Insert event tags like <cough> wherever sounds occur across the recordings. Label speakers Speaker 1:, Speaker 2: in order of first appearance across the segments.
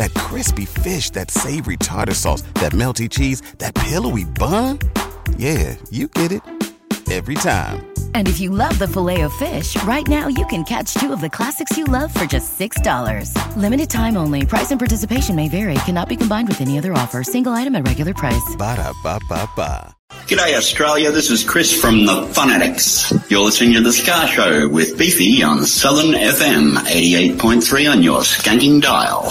Speaker 1: That crispy fish, that savory tartar sauce, that melty cheese, that pillowy bun. Yeah, you get it every time.
Speaker 2: And if you love the filet of fish, right now you can catch two of the classics you love for just $6. Limited time only. Price and participation may vary. Cannot be combined with any other offer. Single item at regular price.
Speaker 1: Ba da ba ba ba.
Speaker 3: G'day Australia, this is Chris from the Phonetics. You're listening to The Ska Show with Beefy on Southern FM 88.3 on your skanking dial.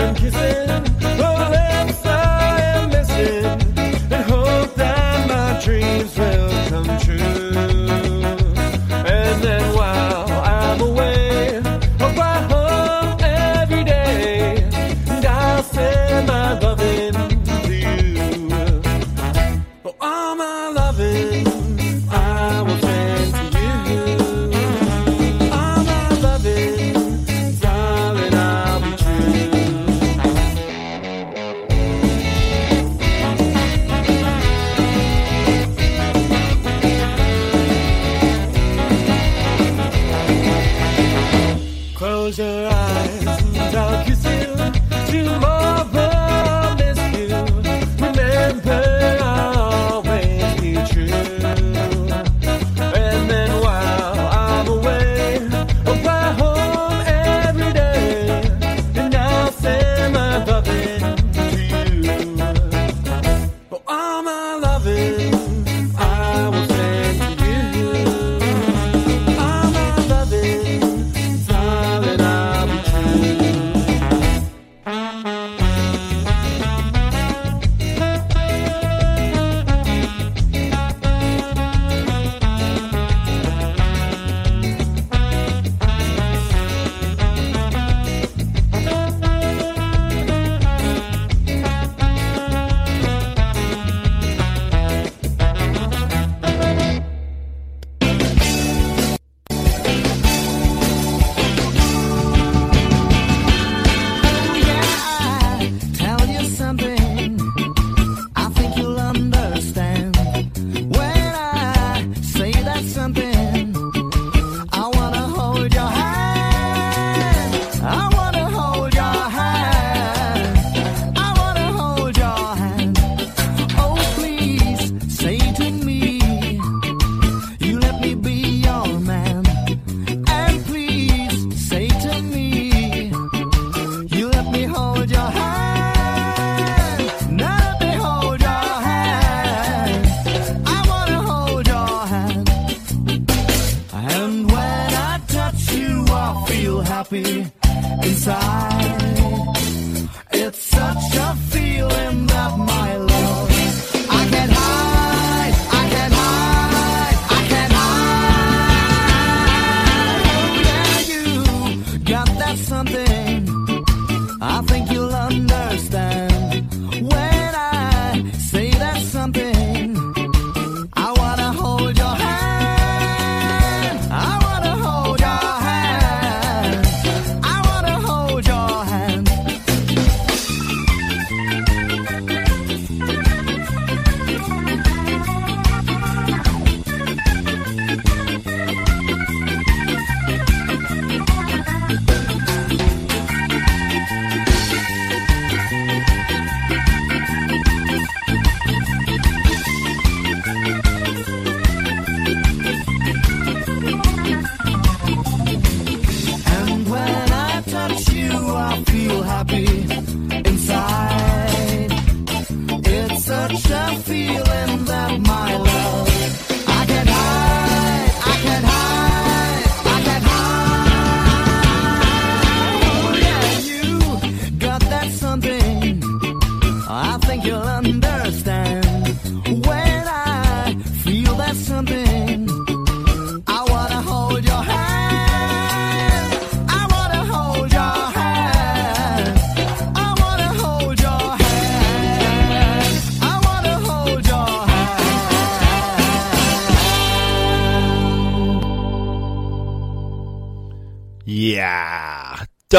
Speaker 4: am kissing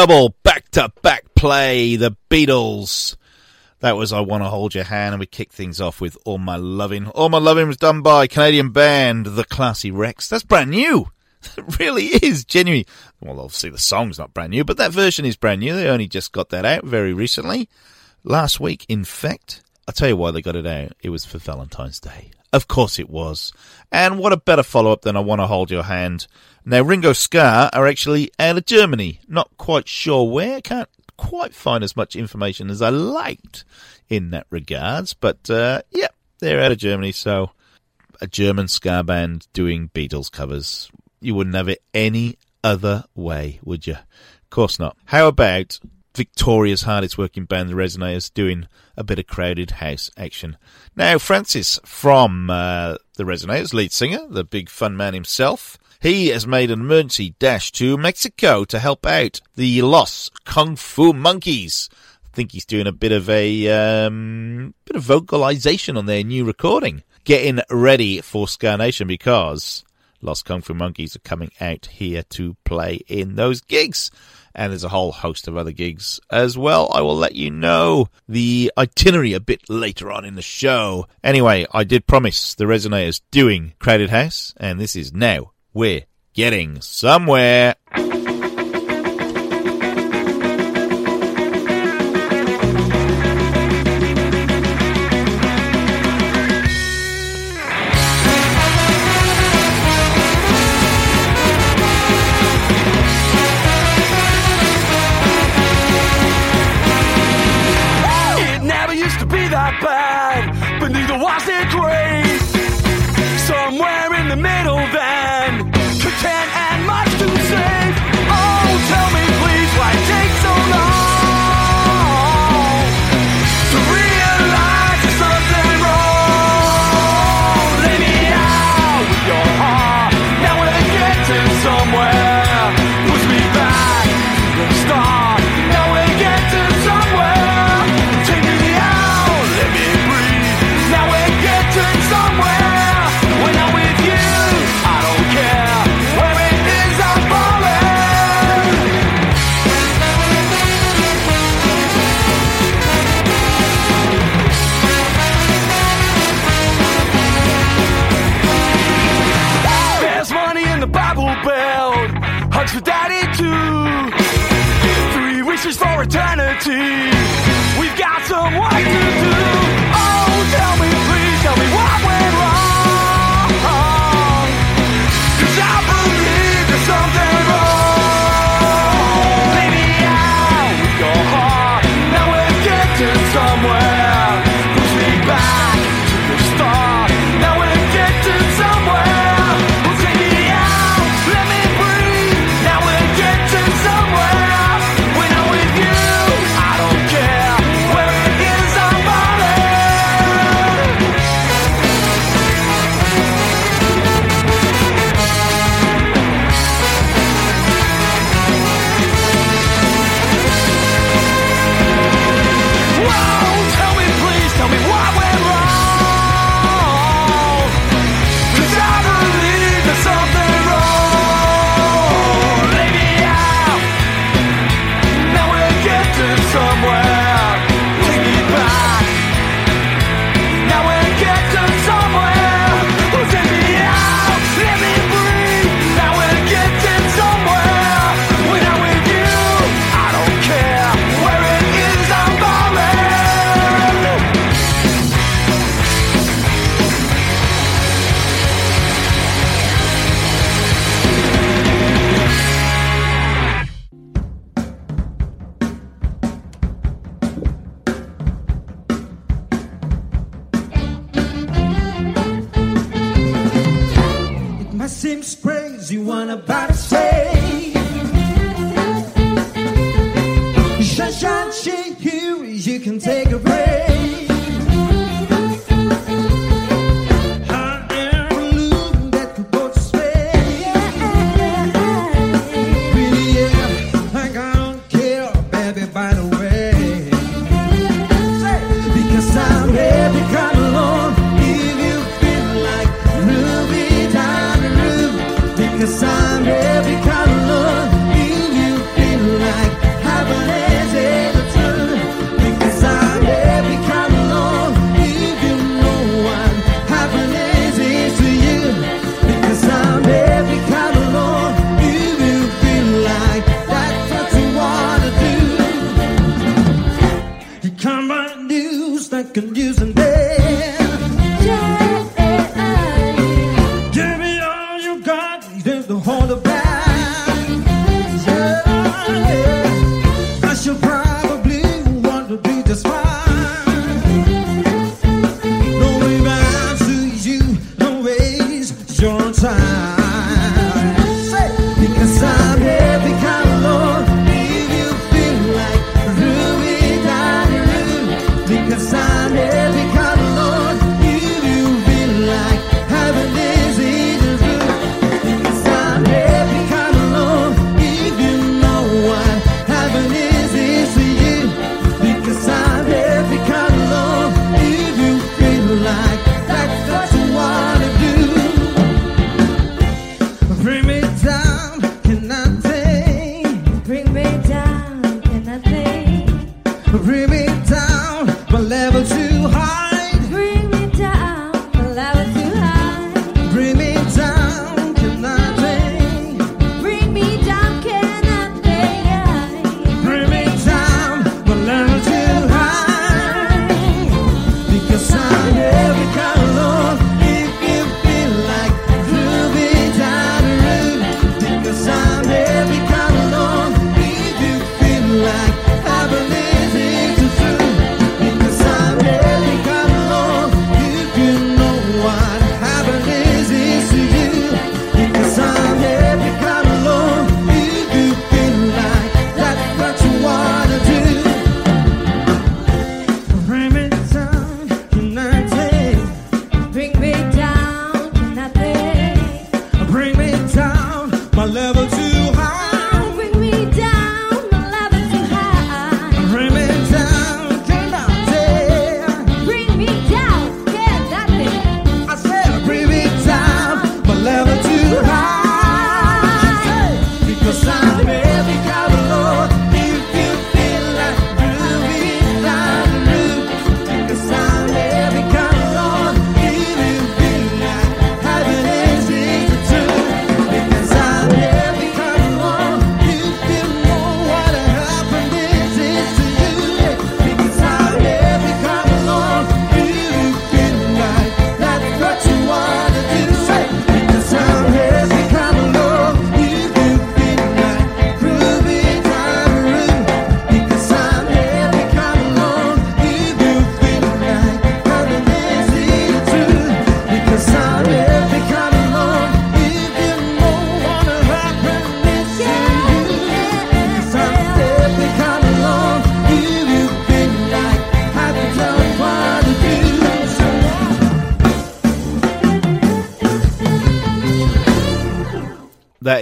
Speaker 5: double back to back play. The Beatles. That was I Want to Hold Your Hand, and we kicked things off with All My Loving. All My Loving was done by Canadian band The Classy Wrecks. That's brand new. <laughs> It really is, genuinely. Well, obviously the song's not brand new, but that version is brand new. They only just got that out very recently. Last week, in fact. I'll tell you why they got it out. It was for Valentine's Day. Of course it was. And what a better follow up than I Want to Hold Your Hand. Now, Ringo Ska are actually out of Germany. Not quite sure where. Can't quite find as much information as I liked in that regards. But, uh, yeah, they're out of Germany. So, a German ska band doing Beatles covers. You wouldn't have it any other way, would you? Of course not. How about Victoria's hardest working band, the Resignators, doing a bit of crowded house action. Now, Francis from uh, the Resignators, lead singer, the big fun man himself, he has made an emergency dash to Mexico to help out the Los Kung Fu Monkeys. I think he's doing a bit of a um, bit of vocalization on their new recording, getting ready for Ska Nation because Los Kung Fu Monkeys are coming out here to play in those gigs and there's a whole host of other gigs as well. I will let you know the itinerary a bit later on in the show. Anyway, I did promise the Resignators doing Crowded House, and this is now we're getting somewhere.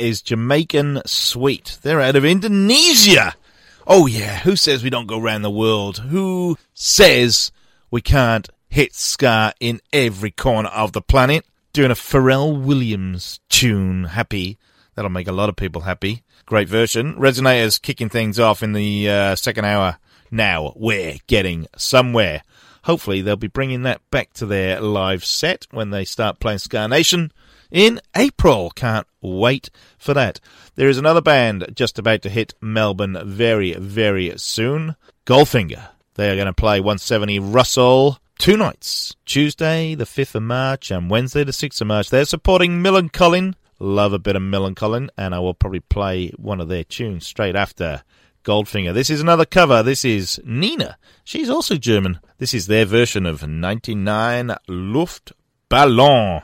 Speaker 6: Is
Speaker 7: Jamaican Suite. They're out of Indonesia. Oh yeah, who says we don't go round the world? Who says we can't hit ska in every corner of the planet? Doing a Pharrell Williams tune, happy. That'll make a lot of people happy. Great version. Resignators kicking things off in the uh, second hour. Now we're getting somewhere. Hopefully they'll be bringing that back to their live set when they start playing Ska Nation in April. Can't wait for that. There is another band just about to hit Melbourne very, very soon. Goldfinger. They are going to play 170 Russell two nights. Tuesday, the 5th of March, and Wednesday, the 6th of March. They're supporting Millen. Love a bit of Millen and I will probably play one of their tunes straight after Goldfinger. This is another cover. This is Nena. She's also German. This is their version of 99 Luftballon.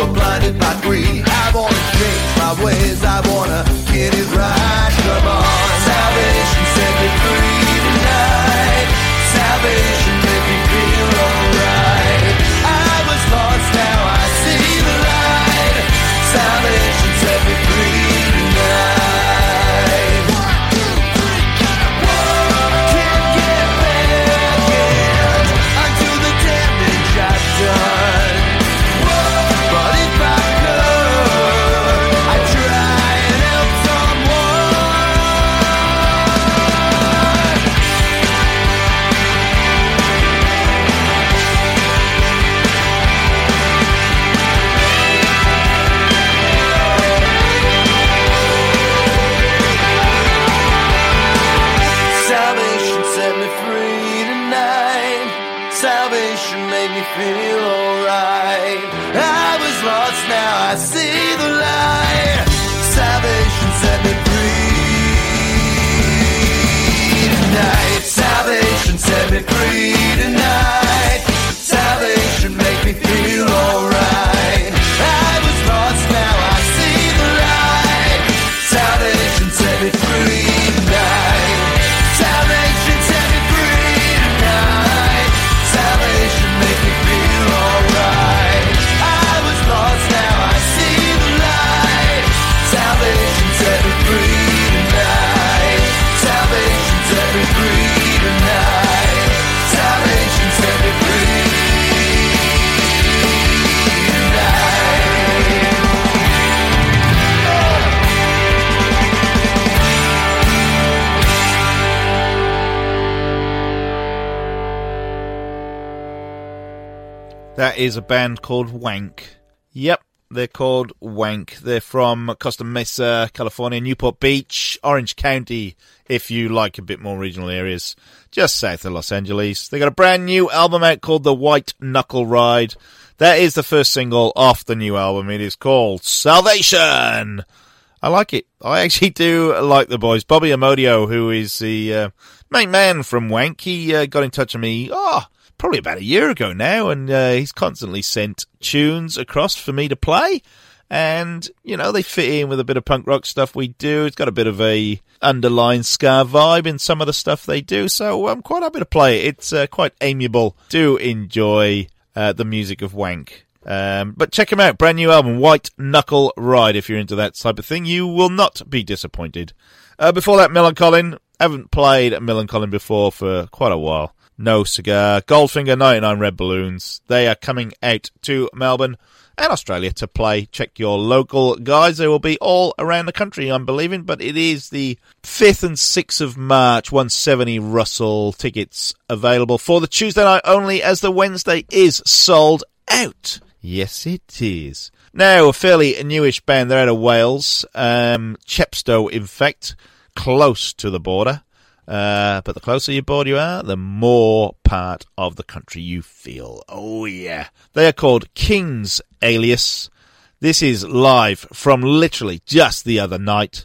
Speaker 8: are blinded by greed. I wanna
Speaker 9: change my ways, I wanna get it right. Come on.
Speaker 7: Is a band called Wank. Yep, they're called Wank. They're from Costa Mesa, California, Newport Beach, Orange County, if you like a bit more regional areas, just south of Los Angeles. They got a brand new album out called The White Knuckle Ride. That is the first single off the new album. It is called Salvation. I like it. I actually do like the boys. Bobby Amodio, who is the uh, main man from Wank, he uh, got in touch with me. Oh, probably about a year ago now, and uh, he's constantly sent tunes across for me to play. And you know they fit in with a bit of punk rock stuff we do. It's got a bit of a underlying ska vibe in some of the stuff they do, so I'm quite happy to play it. It's uh, quite amiable. Do enjoy uh, the music of Wank. Um, but check him out, brand new album, White Knuckle Ride. If you're into that type of thing, you will not be disappointed. Uh, before that, Millencolin. Haven't played Millencolin before for quite a while. No Cigar, Goldfinger 99 Red Balloons. They are coming out to Melbourne and Australia to play. Check your local guys. They will be all around the country, I'm believing, but it is the 5th and 6th of March, 170 Russell tickets available for the Tuesday night only as the Wednesday is sold out. Yes, it is. Now, a fairly newish band. They're out of Wales. Um, Chepstow, in fact, close to the border. Uh, but the closer you board you are, the more part of the country you feel. Oh yeah. They are called King's Alias. This is live from literally just the other night.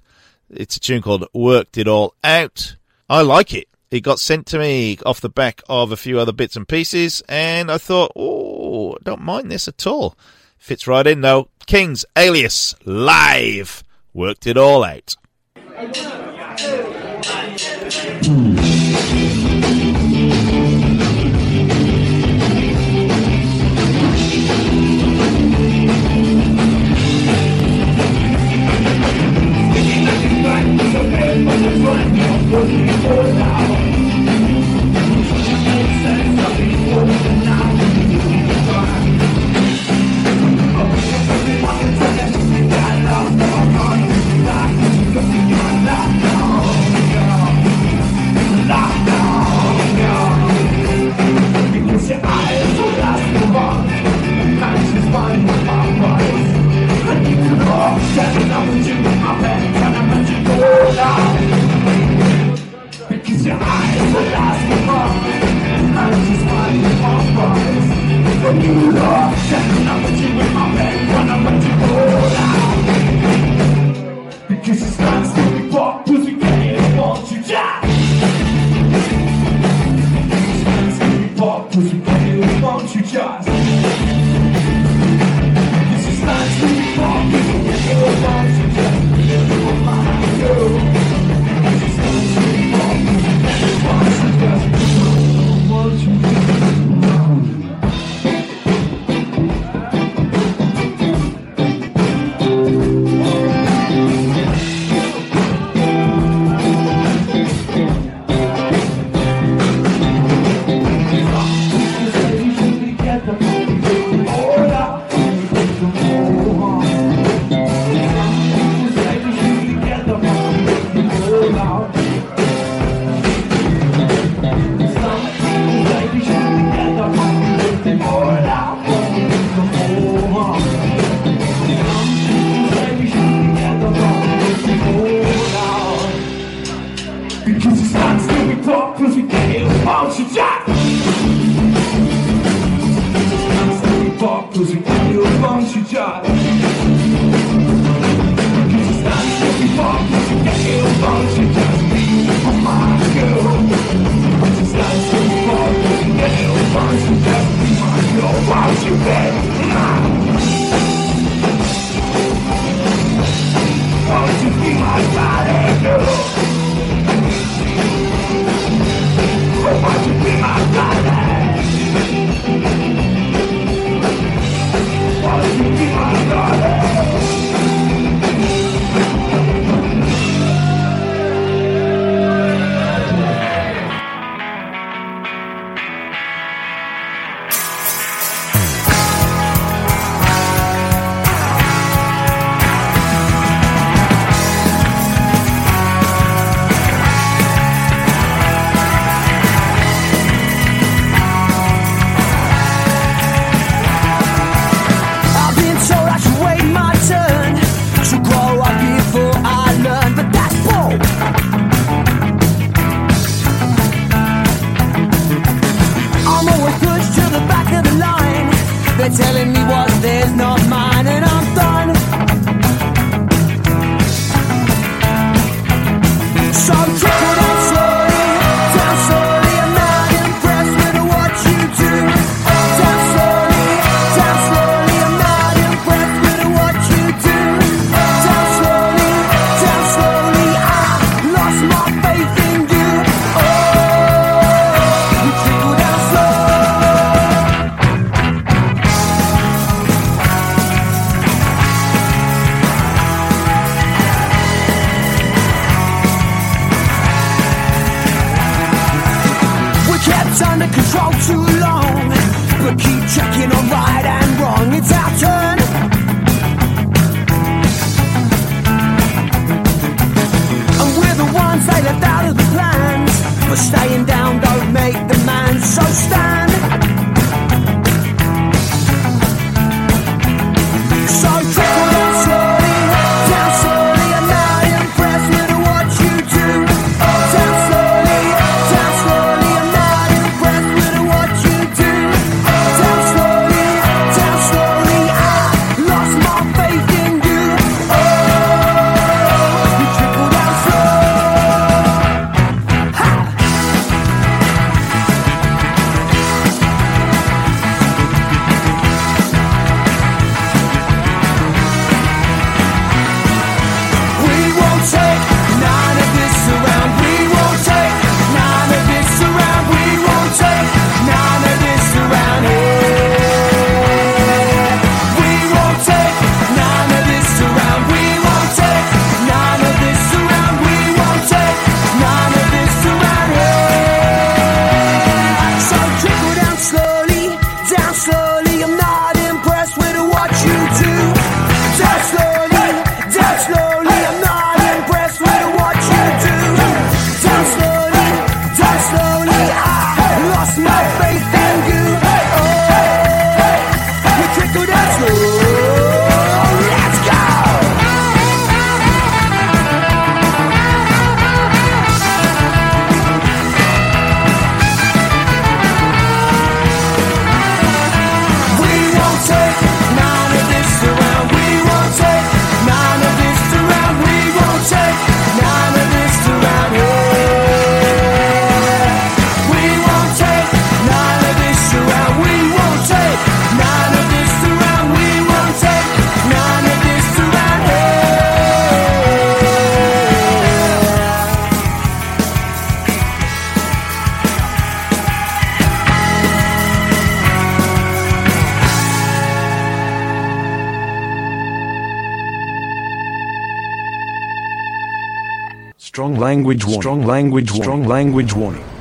Speaker 7: It's a tune called Worked It All Out. I like it. It got sent to me off the back of a few other bits and pieces, and I thought, oh, don't mind this at all. Fits right in though. King's Alias live. Worked it all out.
Speaker 9: Cause we
Speaker 8: survive. under control too long. But keep checking on right
Speaker 4: language warning. Strong language warning. Strong language warning.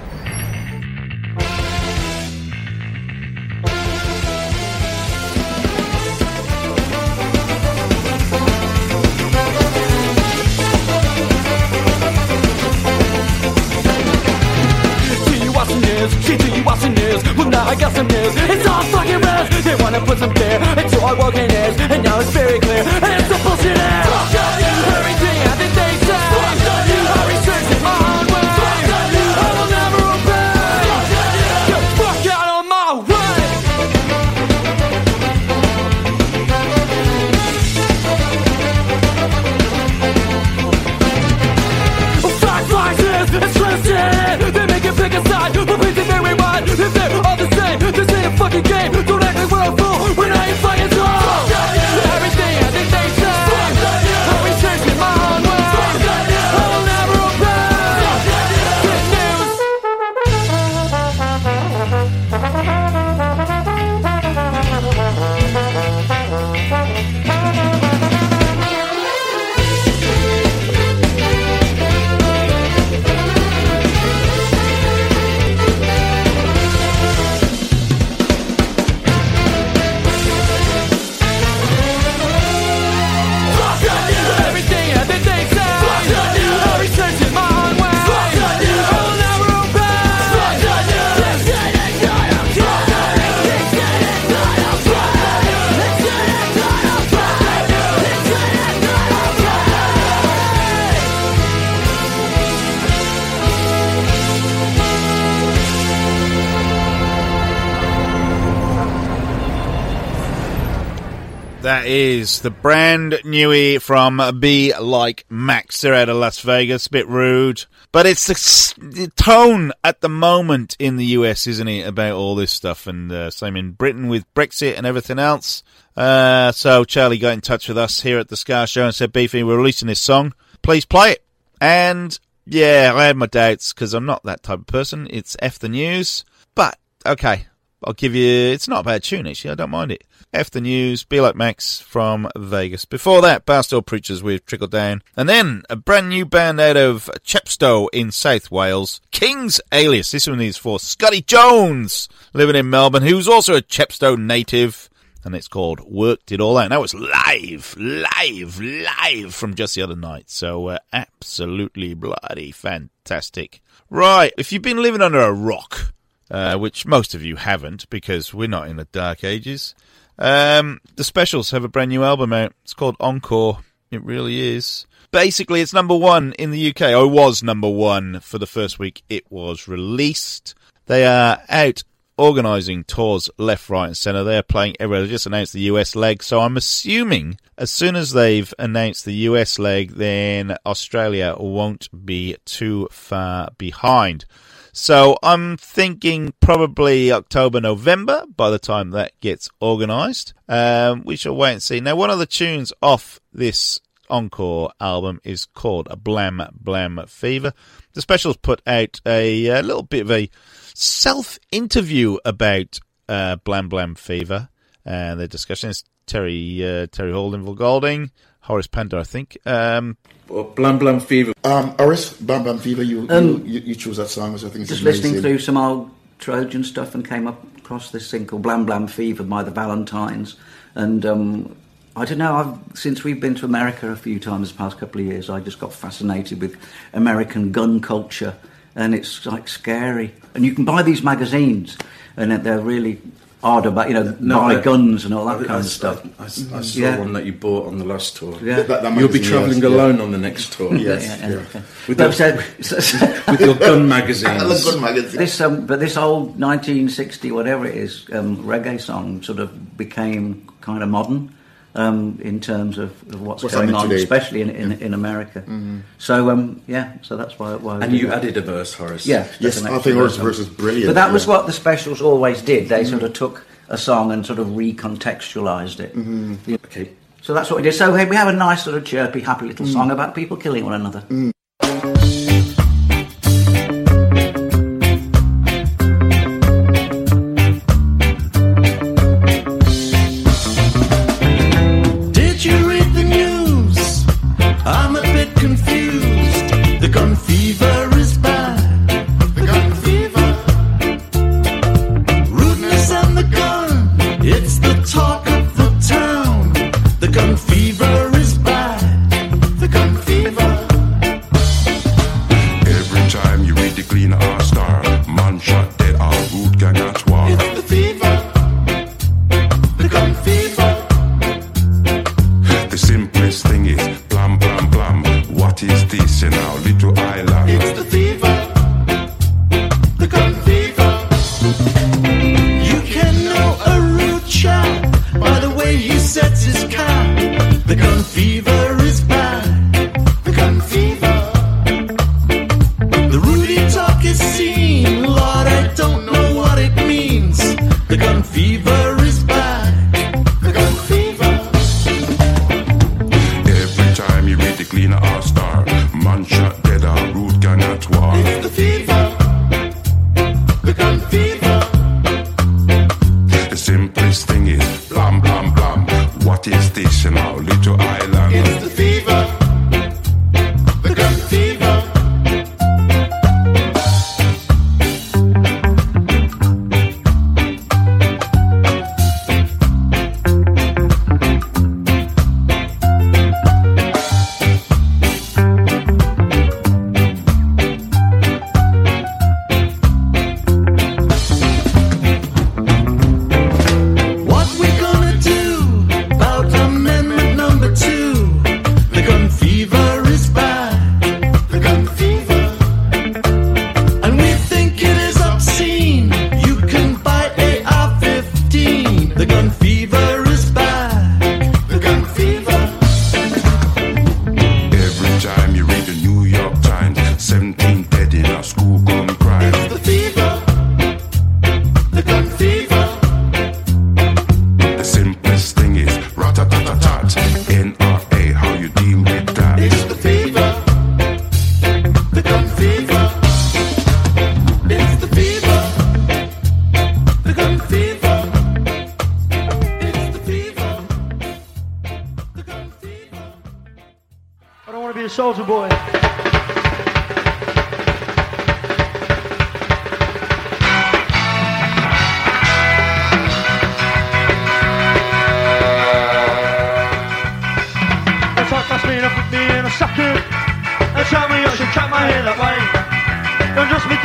Speaker 9: The
Speaker 7: brand newie from Be Like Max. They're out of Las Vegas. a Bit rude. But it's the, the tone at the moment in the US, isn't it, about all this stuff? And uh, same in Britain with Brexit and everything else. Uh, so Charlie got in touch with us here at the Ska Show and said, Beefy, we're releasing this song. Please play it. And yeah, I had my doubts because I'm not that type of person. It's F the news. But okay, I'll give you. It's not a bad tune actually. I don't mind it. F the news. Be like Max from Vegas. Before that, Bar Stool Preachers with Trickle Down, and then a brand new band out of Chepstow in South Wales, Kings Alias. This one is for Scotty Jones, living in Melbourne, who's also a Chepstow native. And it's called Worked It All Out. And that was live, live, live from just the other night. So uh, absolutely bloody fantastic. Right, if you've been living under a rock, uh, which most of you haven't because we're not in the dark ages. Um, the Specials have a brand new album out. It's called Encore. It really is. Basically, it's number one in the UK. Or was number one for the first week it was released. They are out organising tours left, right, and centre. They're playing everywhere. They just announced the US leg, so I'm assuming as soon as they've announced the US leg, then Australia won't be too far behind. So I'm thinking probably October, November by the time that gets organised. Um, we shall wait and see. Now, one of the tunes off this Encore album is called a Blam Blam Fever. The Specials put out a, a little bit of a self interview about uh, Blam Blam Fever and the discussion is Terry uh, Terry Hall and Lynval Golding, Horace Panter, I think. Um,
Speaker 10: Well, Blam Blam Fever.
Speaker 11: Um, Oris, Bam Bam Fever, you,
Speaker 12: Um,
Speaker 11: you, you, you chose that song, which I think is
Speaker 12: Just
Speaker 11: amazing.
Speaker 12: listening through some old Trojan stuff and came up across this thing called Blam Blam Fever by the Valentines. And um, I don't know, I've, since we've been to America a few times the past couple of years, I just got fascinated with American gun culture. And it's like scary. And you can buy these magazines, and they're really odd about, you know,
Speaker 10: No,
Speaker 12: buy
Speaker 10: I-
Speaker 12: guns and all that
Speaker 10: I-
Speaker 12: kind
Speaker 10: I-
Speaker 12: of stuff.
Speaker 10: I, I saw
Speaker 12: Yeah.
Speaker 10: one that you bought on the last tour.
Speaker 12: Yeah. That-
Speaker 11: that
Speaker 10: You'll be travelling
Speaker 11: yes, yeah.
Speaker 10: alone on the next tour.
Speaker 11: Yes,
Speaker 12: Yeah,
Speaker 11: yeah.
Speaker 12: okay.
Speaker 10: With, your,
Speaker 12: so- so- <laughs>
Speaker 10: with your gun magazines. <laughs>
Speaker 11: I gun magazine.
Speaker 12: This, um, but this old 1960 whatever it is um, reggae song sort of became kind of modern um, in terms of, of what's,
Speaker 11: What's
Speaker 12: going on,
Speaker 11: today.
Speaker 12: especially in, in, in America. So um, yeah, so that's why. why we
Speaker 10: And you
Speaker 12: that.
Speaker 10: added a verse, Horace.
Speaker 12: Yeah,
Speaker 11: Yes, I think Horace
Speaker 12: verse
Speaker 11: is brilliant,
Speaker 12: But that was what the specials always did. They sort of took a song and sort of recontextualized it.
Speaker 11: Mm-hmm.
Speaker 10: Okay.
Speaker 12: So that's what we did. So hey, we have a nice sort of chirpy, happy little
Speaker 11: Mm.
Speaker 12: song about people killing one another.
Speaker 5: Did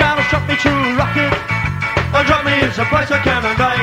Speaker 13: Now shot
Speaker 14: me to rocket. And drop me in so place I can and I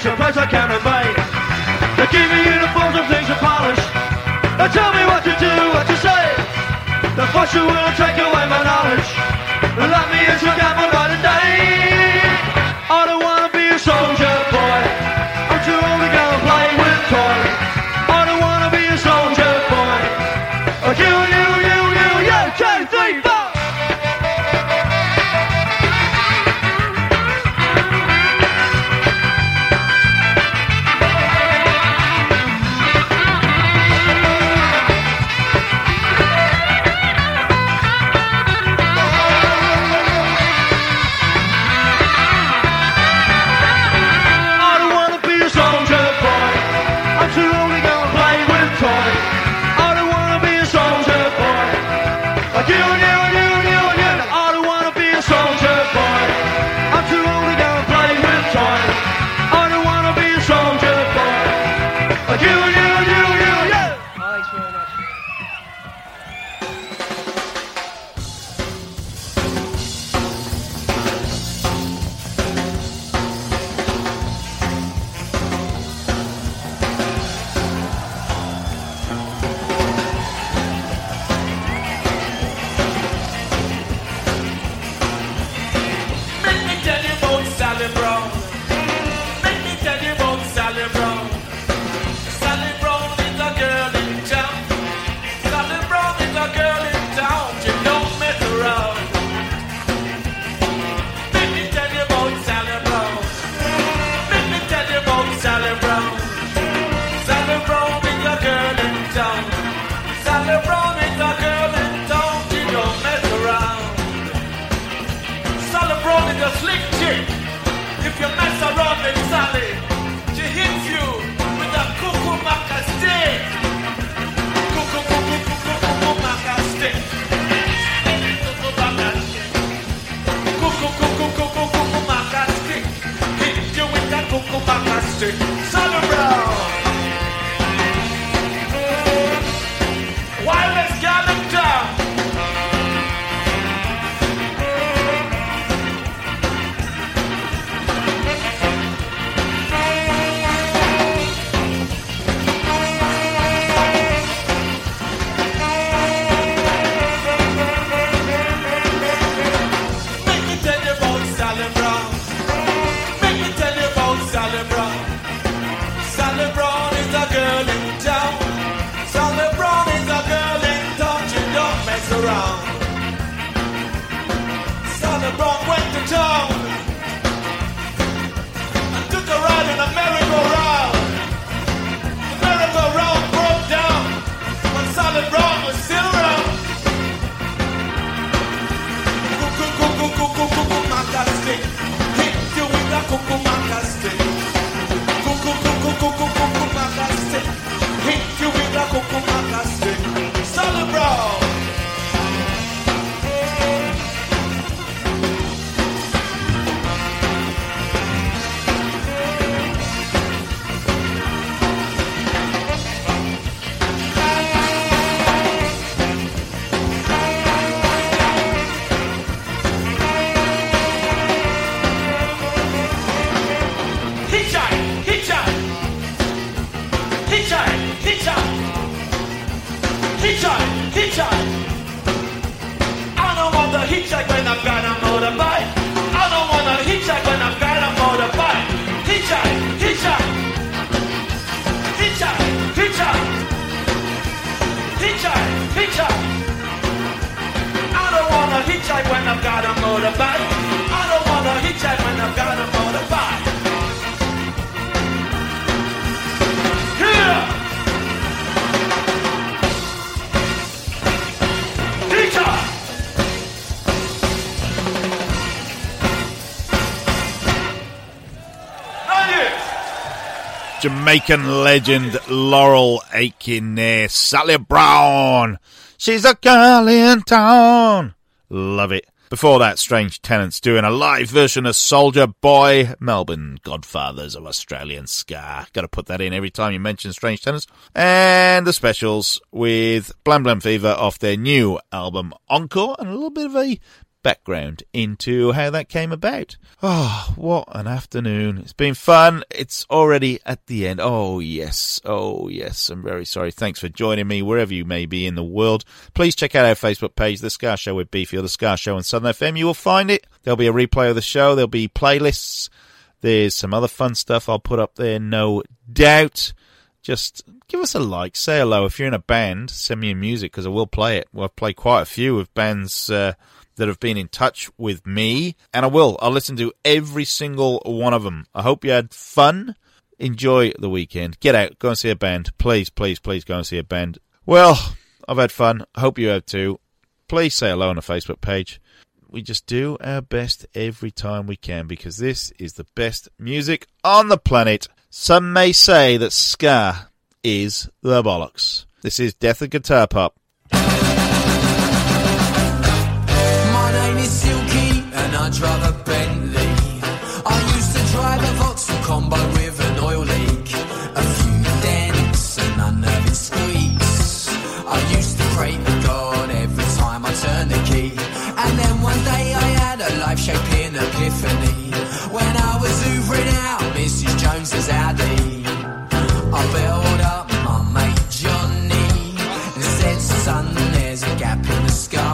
Speaker 14: things a place I can't evade. They give me uniforms and things to polish. They tell me what to do, what to say. They force you
Speaker 7: Jamaican legend Laurel Aitken there. Sally Brown. She's a girl in town. Love it. Before that, Strange Tenants doing a live version of Soldier Boy, Melbourne, Godfathers of Australian Ska. Got to put that in every time you mention Strange Tenants. And the specials with Blam Blam Fever off their new album Encore, and a little bit of a background into how that came about. Oh, what an afternoon. It's been fun. It's already at the end. Oh, yes. Oh, yes. I'm very sorry. Thanks for joining me wherever you may be in the world. Please check out our Facebook page, The Ska Show with Beefy or The Ska Show on Southern FM. You will find it. There'll be a replay of the show. There'll be playlists. There's some other fun stuff I'll put up there, no doubt. Just give us a like, say hello. If you're in a band, send me your music because I will play it. Well, I've played quite a few of bands uh, that have been in touch with me, and I will. I'll listen to every single one of them. I hope you had fun. Enjoy the weekend. Get out, go and see a band. Please, please, please go and see a band. Well, I've had fun. I hope you have too. Please say hello on the Facebook page. We just do our best every time we can because this is the best music on the planet. Some may say that ska is the bollocks. This is Death of Guitar Pop.
Speaker 15: And I drive a Bentley. I used to drive a Vauxhall combo with an oil leak. A few dents and unnerving squeaks. I used to pray to God every time I turned the key. And then one day I had a life-shaping epiphany. When I was hoovering out Mrs. Jones's Audi. I built up my mate Johnny and said, son, there's a gap in the ska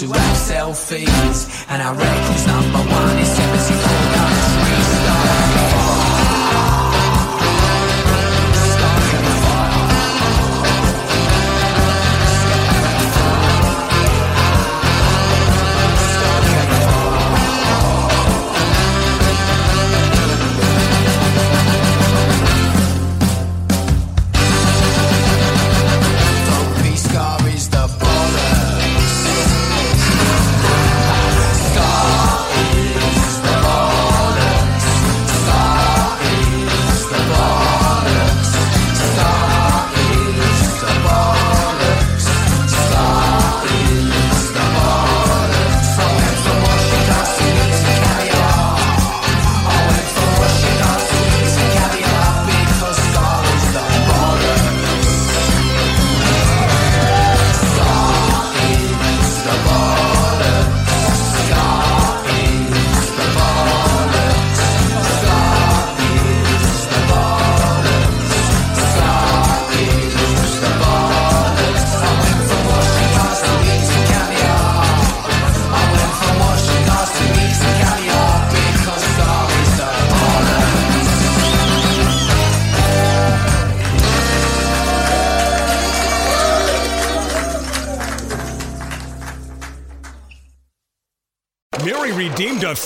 Speaker 15: to our selfies.